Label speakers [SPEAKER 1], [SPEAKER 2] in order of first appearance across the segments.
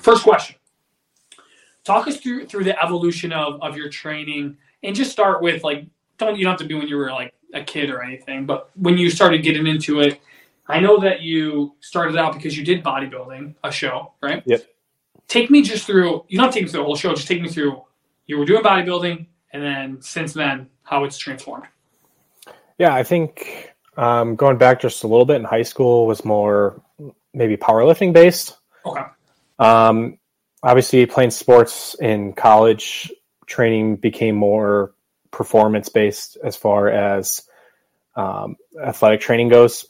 [SPEAKER 1] first question. Talk us through through the evolution of, of your training and just start with like don't you don't have to be when you were like a kid or anything, but when you started getting into it, I know that you started out because you did bodybuilding, a show, right?
[SPEAKER 2] Yep.
[SPEAKER 1] Take me just through you don't take me through the whole show, just take me through you were doing bodybuilding and then since then how it's transformed.
[SPEAKER 2] Yeah, I think um, going back just a little bit in high school was more maybe powerlifting based.
[SPEAKER 1] Okay.
[SPEAKER 2] Um, obviously, playing sports in college, training became more performance based as far as um, athletic training goes.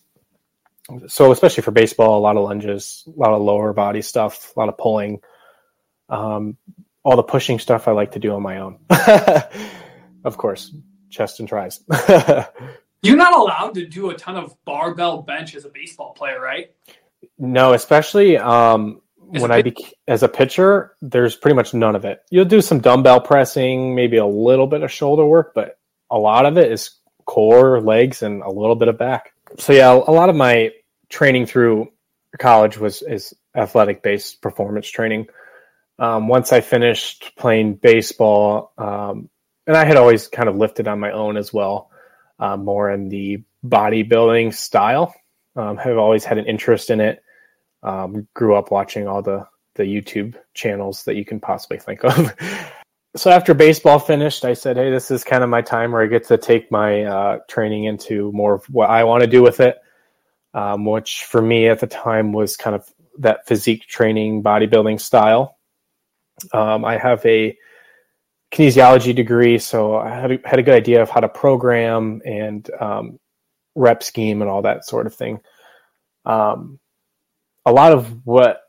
[SPEAKER 2] So, especially for baseball, a lot of lunges, a lot of lower body stuff, a lot of pulling. Um, all the pushing stuff I like to do on my own. of course, chest and tris.
[SPEAKER 1] You're not allowed to do a ton of barbell bench as a baseball player, right?
[SPEAKER 2] No, especially um,
[SPEAKER 1] As
[SPEAKER 2] when I
[SPEAKER 1] pit-
[SPEAKER 2] as a pitcher, there's pretty much none of it. You'll do some dumbbell pressing, maybe a little bit of shoulder work, but a lot of it is core, legs, and a little bit of back. So yeah, a lot of my training through college was is athletic based performance training. Um, once I finished playing baseball, um, and I had always kind of lifted on my own as well, uh, more in the bodybuilding style. Um, have always had an interest in it. Um, grew up watching all the the YouTube channels that you can possibly think of. so after baseball finished, I said, "Hey, this is kind of my time where I get to take my uh, training into more of what I want to do with it." Um, which for me at the time was kind of that physique training, bodybuilding style. Um, I have a kinesiology degree, so I had a, had a good idea of how to program and um, rep scheme and all that sort of thing. Um, a lot of what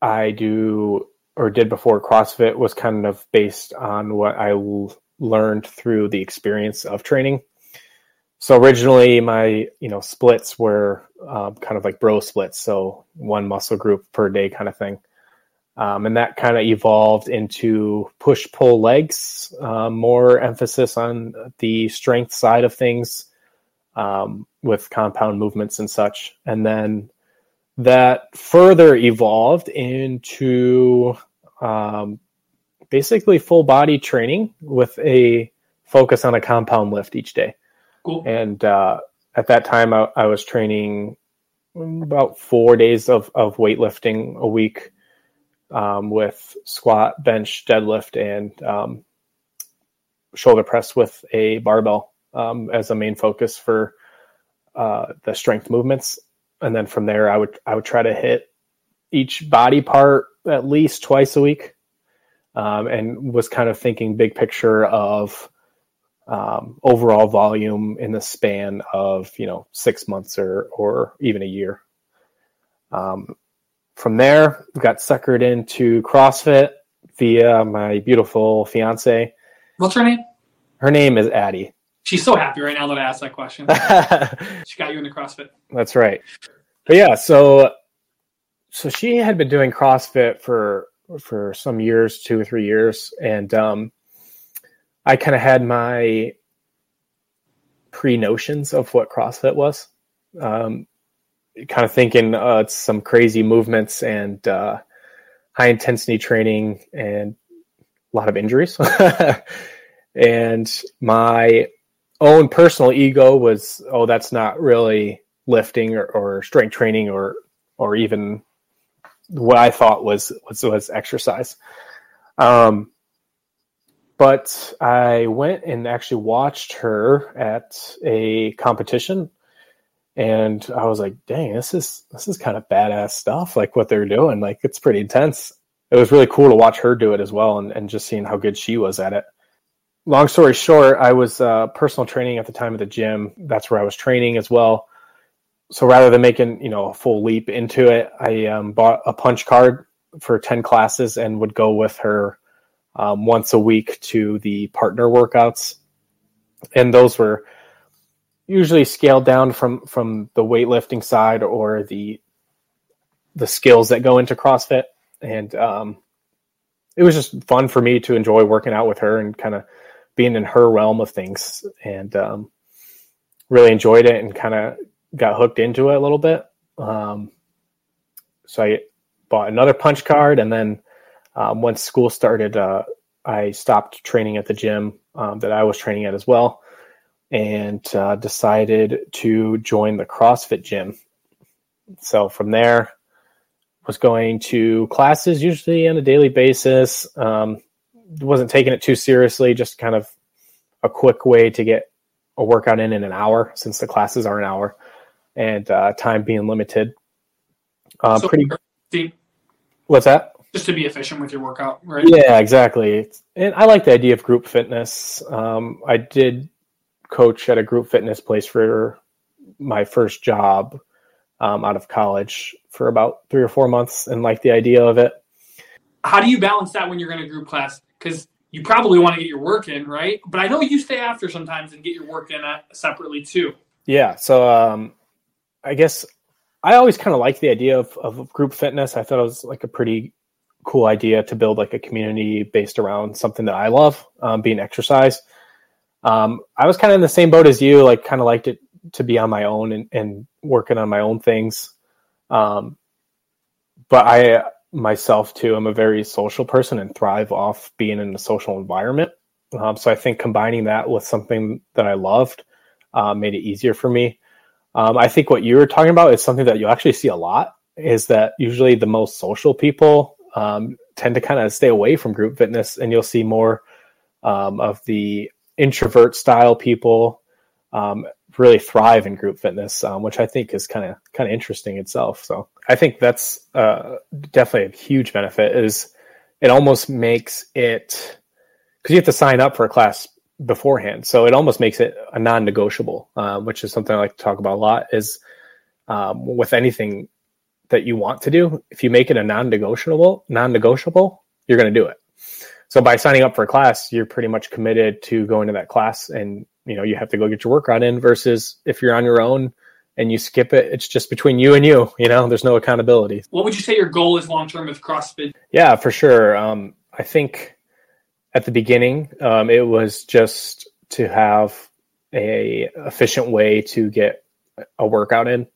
[SPEAKER 2] I do or did before CrossFit was kind of based on what I l- learned through the experience of training. So originally, my you know splits were um, kind of like bro splits, so one muscle group per day kind of thing. Um, and that kind of evolved into push pull legs, um, more emphasis on the strength side of things um, with compound movements and such. And then that further evolved into um, basically full body training with a focus on a compound lift each day.
[SPEAKER 1] Cool.
[SPEAKER 2] And uh, at that time, I, I was training about four days of, of weightlifting a week um, with squat, bench, deadlift, and um, shoulder press with a barbell um, as a main focus for uh, the strength movements. And then from there, I would I would try to hit each body part at least twice a week, um, and was kind of thinking big picture of um, overall volume in the span of you know six months or or even a year. Um, from there, got suckered into CrossFit via my beautiful fiance.
[SPEAKER 1] What's her name?
[SPEAKER 2] Her name is Addie.
[SPEAKER 1] She's so happy right now that I asked that question. She got you into CrossFit.
[SPEAKER 2] That's right. But yeah, so so she had been doing CrossFit for for some years, two or three years, and um, I kind of had my pre notions of what CrossFit was. Um, kind of thinking uh, it's some crazy movements and uh, high intensity training and a lot of injuries. and my own personal ego was, oh, that's not really lifting or, or strength training or or even what I thought was was, was exercise. Um, but I went and actually watched her at a competition and I was like, dang, this is this is kind of badass stuff, like what they're doing. Like it's pretty intense. It was really cool to watch her do it as well and, and just seeing how good she was at it. Long story short, I was uh, personal training at the time at the gym. That's where I was training as well. So rather than making you know a full leap into it, I um, bought a punch card for ten classes and would go with her um, once a week to the partner workouts, and those were usually scaled down from from the weightlifting side or the the skills that go into CrossFit, and um, it was just fun for me to enjoy working out with her and kind of being in her realm of things, and um, really enjoyed it and kind of got hooked into it a little bit. Um, so I bought another punch card, and then um, once school started, uh, I stopped training at the gym um, that I was training at as well, and uh, decided to join the CrossFit gym. So from there, was going to classes usually on a daily basis. Um, wasn't taking it too seriously, just kind of a quick way to get a workout in in an hour since the classes are an hour and uh, time being limited. Uh, so pretty. What's that?
[SPEAKER 1] Just to be efficient with your workout, right?
[SPEAKER 2] Yeah, exactly. And I like the idea of group fitness. Um, I did coach at a group fitness place for my first job um, out of college for about three or four months and like the idea of it.
[SPEAKER 1] How do you balance that when you're in a group class? Because you probably want to get your work in, right? But I know you stay after sometimes and get your work in separately too.
[SPEAKER 2] Yeah. So um, I guess I always kind of liked the idea of, of group fitness. I thought it was like a pretty cool idea to build like a community based around something that I love, um, being exercise. Um, I was kind of in the same boat as you, like kind of liked it to be on my own and, and working on my own things. Um, but I myself too, I'm a very social person and thrive off being in a social environment. Um, so I think combining that with something that I loved uh, made it easier for me. Um, I think what you were talking about is something that you actually see a lot. Is that usually the most social people um, tend to kind of stay away from group fitness, and you'll see more um, of the introvert style people um, really thrive in group fitness, um, which I think is kind of kind of interesting itself. So I think that's uh, definitely a huge benefit. Is it almost makes it because you have to sign up for a class beforehand, so it almost makes it a non-negotiable, uh, which is something I like to talk about a lot. Is um, with anything that you want to do, if you make it a non-negotiable, non-negotiable, you're going to do it. So by signing up for a class, you're pretty much committed to going to that class and you know you have to go get your workout in versus if you're on your own and you skip it it's just between you and you you know there's no accountability.
[SPEAKER 1] What would you say your goal is long term with crossfit?
[SPEAKER 2] Yeah for sure. Um, i think at the beginning um, it was just to have a efficient way to get a workout in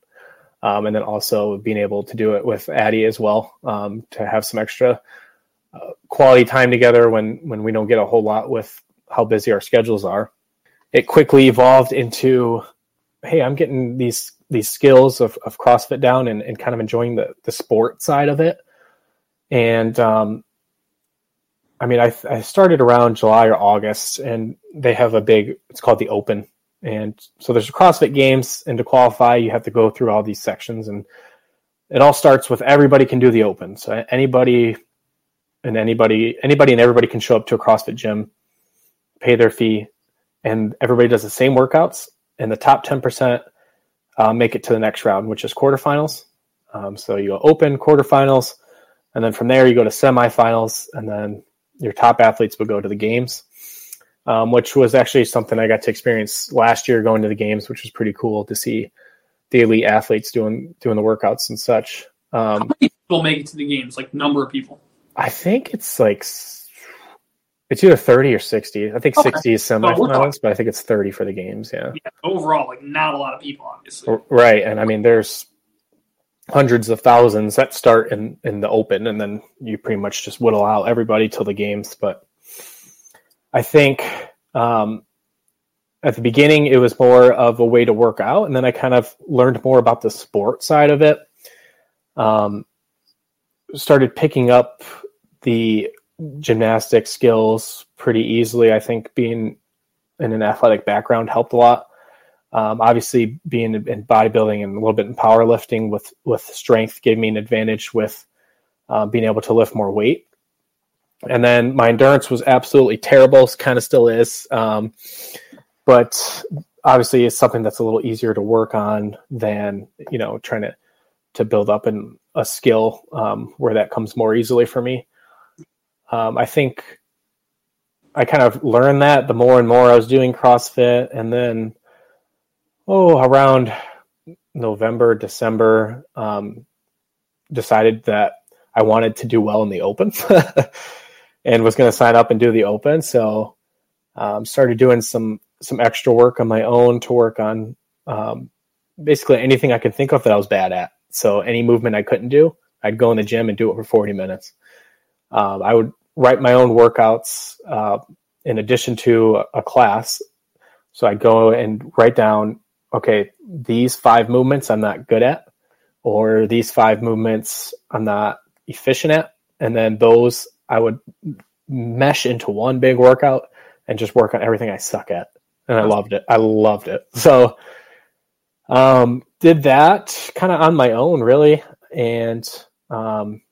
[SPEAKER 2] um, and then also being able to do it with addie as well um, to have some extra uh, quality time together when when we don't get a whole lot with how busy our schedules are. It quickly evolved into, hey, I'm getting these these skills of, of CrossFit down and, and kind of enjoying the the sport side of it. And um, I mean, I, I started around July or August, and they have a big. It's called the Open, and so there's CrossFit Games, and to qualify, you have to go through all these sections, and it all starts with everybody can do the Open. So anybody and anybody, anybody and everybody can show up to a CrossFit gym, pay their fee, and everybody does the same workouts, and the top 10% uh, make it to the next round, which is quarterfinals. Um, so you go open, quarterfinals, and then from there you go to semifinals, and then your top athletes will go to the games, um, which was actually something I got to experience last year going to the games, which was pretty cool to see the elite athletes doing doing the workouts and such.
[SPEAKER 1] Um, How many people make it to the games? Like number of people?
[SPEAKER 2] I think it's like it's either 30 or 60. I think okay. 60 is semifinals, but I think it's 30 for the games. Yeah. yeah.
[SPEAKER 1] Overall, like not a lot of people, obviously.
[SPEAKER 2] Right. And I mean, there's hundreds of thousands that start in, in the open, and then you pretty much just whittle out everybody till the games. But I think um, at the beginning, it was more of a way to work out. And then I kind of learned more about the sport side of it. Um, started picking up the gymnastic skills pretty easily. I think being in an athletic background helped a lot. Um, obviously, being in bodybuilding and a little bit in powerlifting with with strength gave me an advantage with uh, being able to lift more weight. And then my endurance was absolutely terrible, kind of still is. Um, but obviously, it's something that's a little easier to work on than you know trying to to build up in a skill um, where that comes more easily for me. Um, I think I kind of learned that the more and more I was doing CrossFit, and then oh, around November, December, um, decided that I wanted to do well in the Open, and was going to sign up and do the Open. So um, started doing some some extra work on my own to work on um, basically anything I could think of that I was bad at. So any movement I couldn't do, I'd go in the gym and do it for 40 minutes. Um, I would write my own workouts uh, in addition to a class. So I'd go and write down, okay, these five movements I'm not good at, or these five movements I'm not efficient at. And then those I would mesh into one big workout and just work on everything I suck at. And I loved it. I loved it. So, um, did that kind of on my own, really. And um,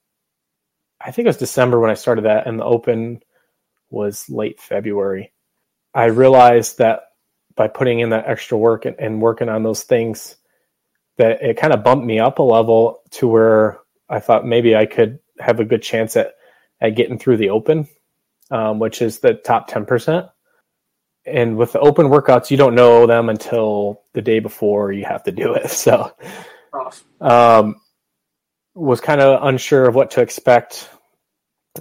[SPEAKER 2] I think it was December when I started that, and the open was late February. I realized that by putting in that extra work and, and working on those things, that it kind of bumped me up a level to where I thought maybe I could have a good chance at at getting through the open, um, which is the top ten percent. And with the open workouts, you don't know them until the day before you have to do it. So, um, was kind of unsure of what to expect,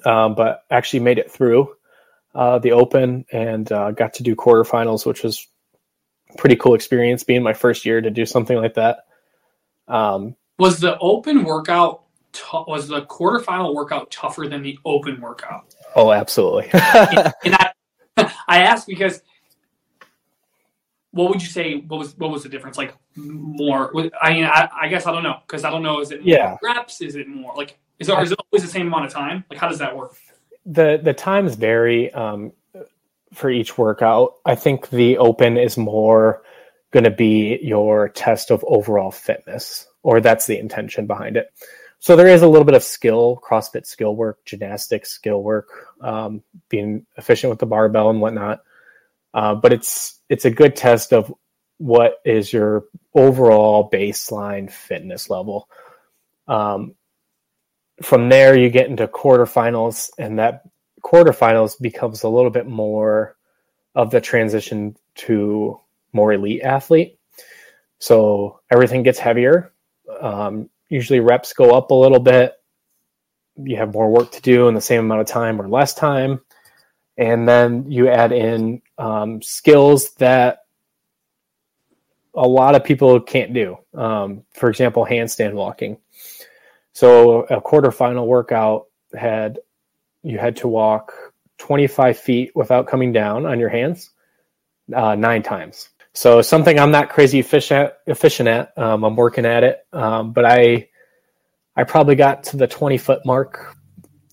[SPEAKER 2] um, but actually made it through uh, the Open and uh, got to do quarterfinals, which was pretty cool experience. Being my first year to do something like that.
[SPEAKER 1] Um, was the Open workout t- was the quarterfinal workout tougher than the Open workout?
[SPEAKER 2] Oh, absolutely.
[SPEAKER 1] and, and I, I asked because what would you say? What was what was the difference? Like more? I mean, I, I guess I don't know because I don't know. Is it
[SPEAKER 2] yeah
[SPEAKER 1] reps? Is it more like is it, is it always the same amount of time? Like how does that work?
[SPEAKER 2] The the times vary um, for each workout. I think the open is more going to be your test of overall fitness, or that's the intention behind it. So there is a little bit of skill, CrossFit skill work, gymnastics skill work, um, being efficient with the barbell and whatnot. Uh, but it's it's a good test of what is your overall baseline fitness level. Um, from there, you get into quarterfinals, and that quarterfinals becomes a little bit more of the transition to more elite athlete. So everything gets heavier. Um, usually, reps go up a little bit. You have more work to do in the same amount of time or less time and then you add in um, skills that a lot of people can't do. Um, for example, handstand walking. So a quarterfinal workout had you had to walk 25 feet without coming down on your hands uh, nine times. So something I'm not crazy efficient efficient at. Um, I'm working at it, um, but I I probably got to the 20 foot mark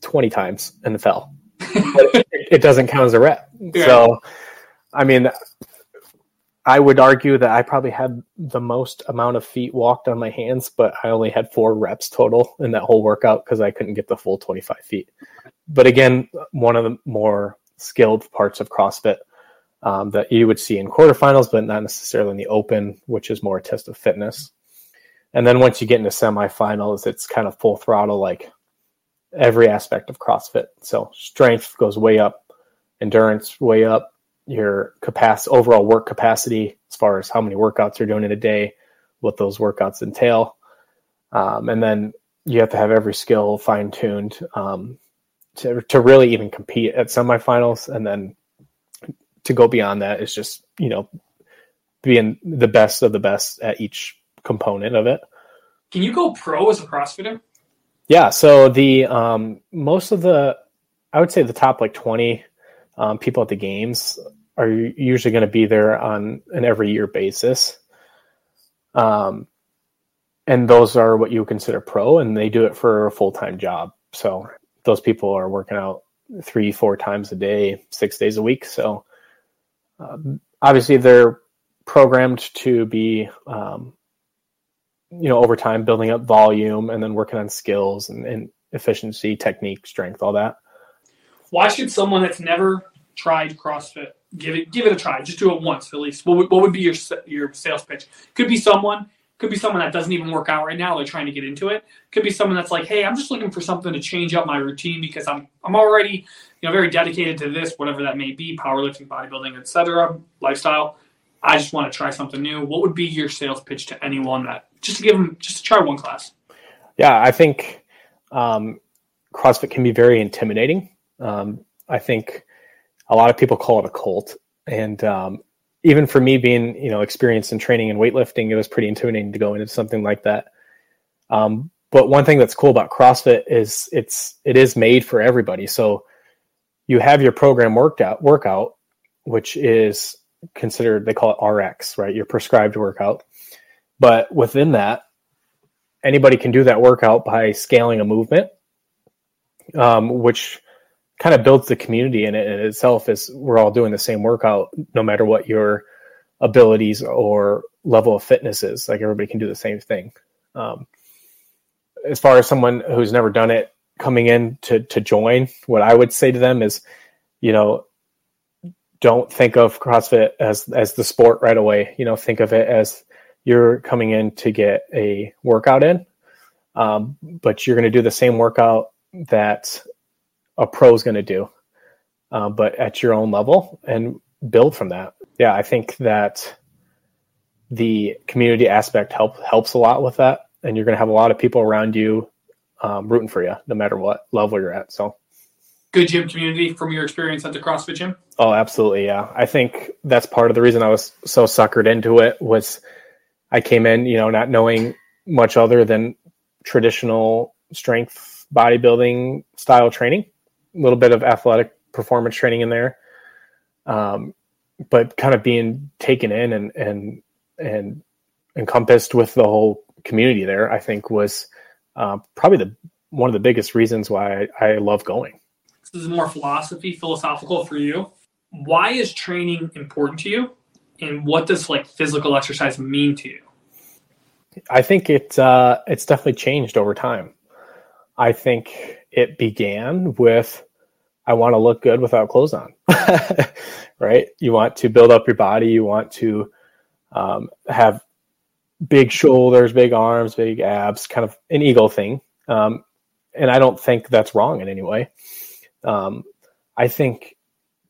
[SPEAKER 2] 20 times and fell it, it, doesn't count as a rep. Yeah. So, I mean, I would argue that I probably had the most amount of feet walked on my hands, but I only had four reps total in that whole workout because I couldn't get the full 25 feet. But again, one of the more skilled parts of CrossFit um, that you would see in quarterfinals, but not necessarily in the open, which is more a test of fitness. And then once you get into semifinals, it's kind of full throttle, like every aspect of CrossFit. So strength goes way up, endurance way up, your capacity, overall work capacity, as far as how many workouts you're doing in a day, what those workouts entail, um, and then you have to have every skill fine tuned um, to to really even compete at semifinals, and then to go beyond that is just you know being the best of the best at each component of it.
[SPEAKER 1] Can you go pro as a CrossFitter?
[SPEAKER 2] Yeah, so the um, most of the, I would say the top like twenty um, people at the games are usually going to be there on an every year basis. Um, and those are what you consider pro, and they do it for a full time job. So those people are working out three, four times a day, six days a week. So um, obviously they're programmed to be um, you know over time building up volume and then working on skills and, and efficiency technique strength all that
[SPEAKER 1] why should someone that's never tried CrossFit give it give it a try? Just do it once at least. What would, what would be your your sales pitch? Could be someone could be someone that doesn't even work out right now. They're trying to get into it. Could be someone that's like, hey, I'm just looking for something to change up my routine because I'm I'm already you know very dedicated to this, whatever that may be, powerlifting, bodybuilding, etc. Lifestyle. I just want to try something new. What would be your sales pitch to anyone that just to give them just to try one class?
[SPEAKER 2] Yeah, I think um, CrossFit can be very intimidating. Um, I think a lot of people call it a cult, and um, even for me, being you know experienced in training and weightlifting, it was pretty intimidating to go into something like that. Um, but one thing that's cool about CrossFit is it's it is made for everybody. So you have your program worked out workout, which is considered they call it RX, right? Your prescribed workout. But within that, anybody can do that workout by scaling a movement, um, which kind of builds the community in it in itself. Is we're all doing the same workout, no matter what your abilities or level of fitness is. Like everybody can do the same thing. Um, as far as someone who's never done it coming in to to join, what I would say to them is, you know, don't think of CrossFit as as the sport right away. You know, think of it as you're coming in to get a workout in, um, but you're going to do the same workout that a pro is going to do, uh, but at your own level and build from that. Yeah, I think that the community aspect help helps a lot with that, and you're going to have a lot of people around you um, rooting for you, no matter what level you're at. So,
[SPEAKER 1] good gym community from your experience at the CrossFit gym.
[SPEAKER 2] Oh, absolutely, yeah. I think that's part of the reason I was so suckered into it was I came in, you know, not knowing much other than traditional strength bodybuilding style training, little bit of athletic performance training in there, um, but kind of being taken in and and and encompassed with the whole community there. I think was uh, probably the one of the biggest reasons why I, I love going.
[SPEAKER 1] This is more philosophy, philosophical for you. Why is training important to you? and what does like physical exercise mean to you?
[SPEAKER 2] I think it uh, it's definitely changed over time. I think it began with I want to look good without clothes on, right? You want to build up your body. You want to um, have big shoulders, big arms, big abs, kind of an ego thing. Um, and I don't think that's wrong in any way. Um, I think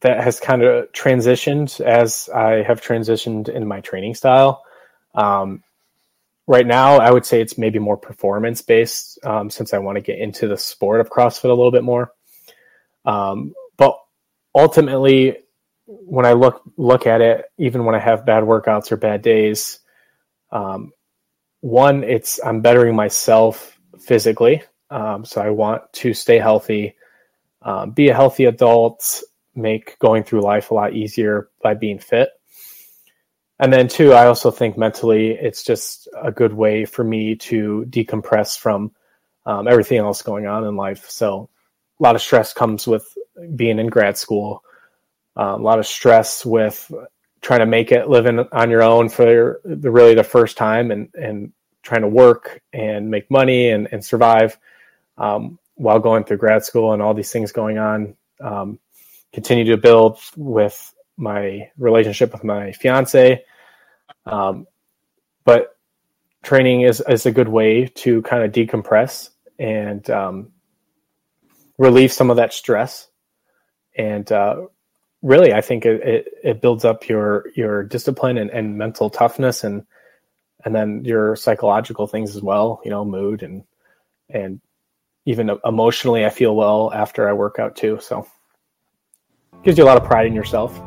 [SPEAKER 2] that has kind of transitioned as I have transitioned in my training style. Um, right now, I would say it's maybe more performance based um, since I want to get into the sport of CrossFit a little bit more. Um, but ultimately, when I look look at it, even when I have bad workouts or bad days, um, one, it's I'm bettering myself physically. Um, so I want to stay healthy, um, be a healthy adult, make going through life a lot easier by being fit. And then, two, I also think mentally it's just a good way for me to decompress from um, everything else going on in life. So, a lot of stress comes with being in grad school, uh, a lot of stress with trying to make it living on your own for the really the first time and, and trying to work and make money and, and survive um, while going through grad school and all these things going on. Um, continue to build with my relationship with my fiance. Um, but training is, is a good way to kind of decompress and um, relieve some of that stress. And uh, really, I think it, it, it, builds up your your discipline and, and mental toughness and and then your psychological things as well. You know, mood and and even emotionally, I feel well after I work out too. So gives you a lot of pride in yourself.